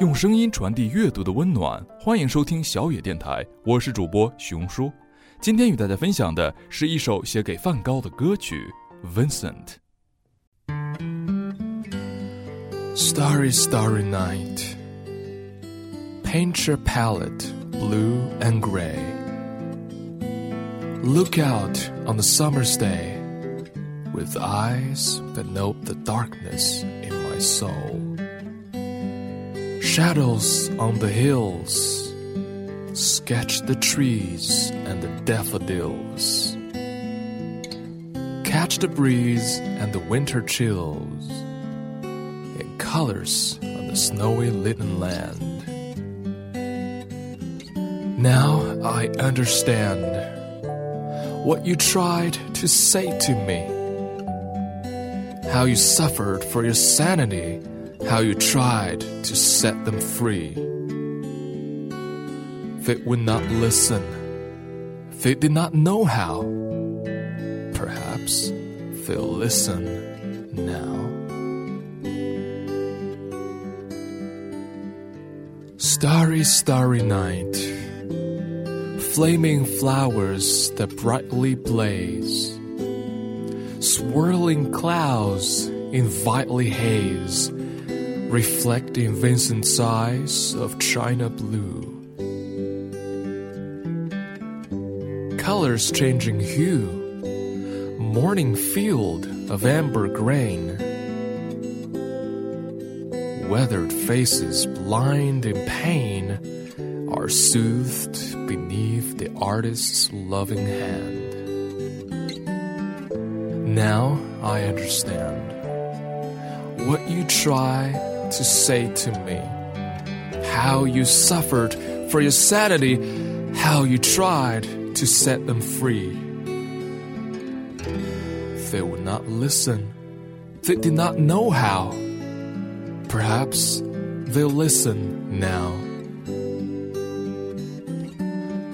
用声音传递阅读的温暖，欢迎收听小野电台，我是主播熊叔。今天与大家分享的是一首写给梵高的歌曲《Vincent》。Starry, starry night. Paint your palette blue and gray. Look out on the summer's day with eyes that know the darkness in my soul. Shadows on the hills sketch the trees and the daffodils. Catch the breeze and the winter chills in colors on the snowy litten land. Now I understand what you tried to say to me. How you suffered for your sanity, how you tried to set them free. They would not listen. They did not know how. Perhaps they'll listen now. Starry, starry night. Flaming flowers that brightly blaze. Swirling clouds in vitally haze, reflect reflecting Vincent's eyes of china blue. Colors changing hue, morning field of amber grain. Weathered faces blind in pain are soothed beneath the artist's loving hand. Now I understand what you try to say to me. How you suffered for your sanity, how you tried to set them free. They would not listen. They did not know how. Perhaps they'll listen now.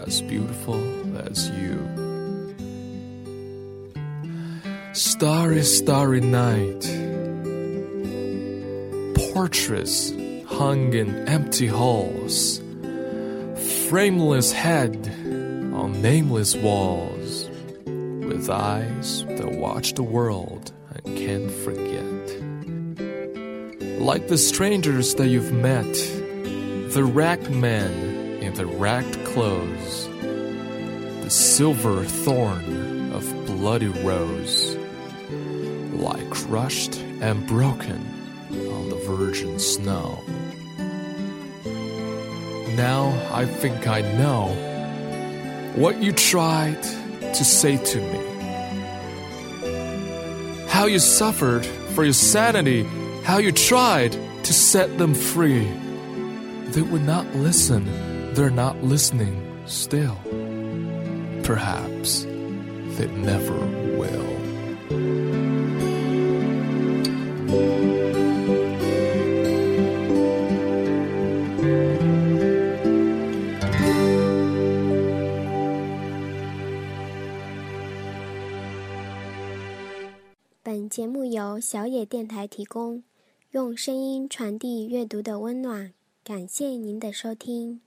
as beautiful as you. Starry, starry night. Portraits hung in empty halls. Frameless head on nameless walls. With eyes that watch the world and can't forget. Like the strangers that you've met, the ragged men in the ragged clothes, the silver thorn of bloody rose, lie crushed and broken on the virgin snow. Now I think I know what you tried to say to me. How you suffered for your sanity, how you tried to set them free. They would not listen, they're not listening still. Perhaps they never will. 本节目由小也电台提供，用声音传递阅读的温暖。感谢您的收听。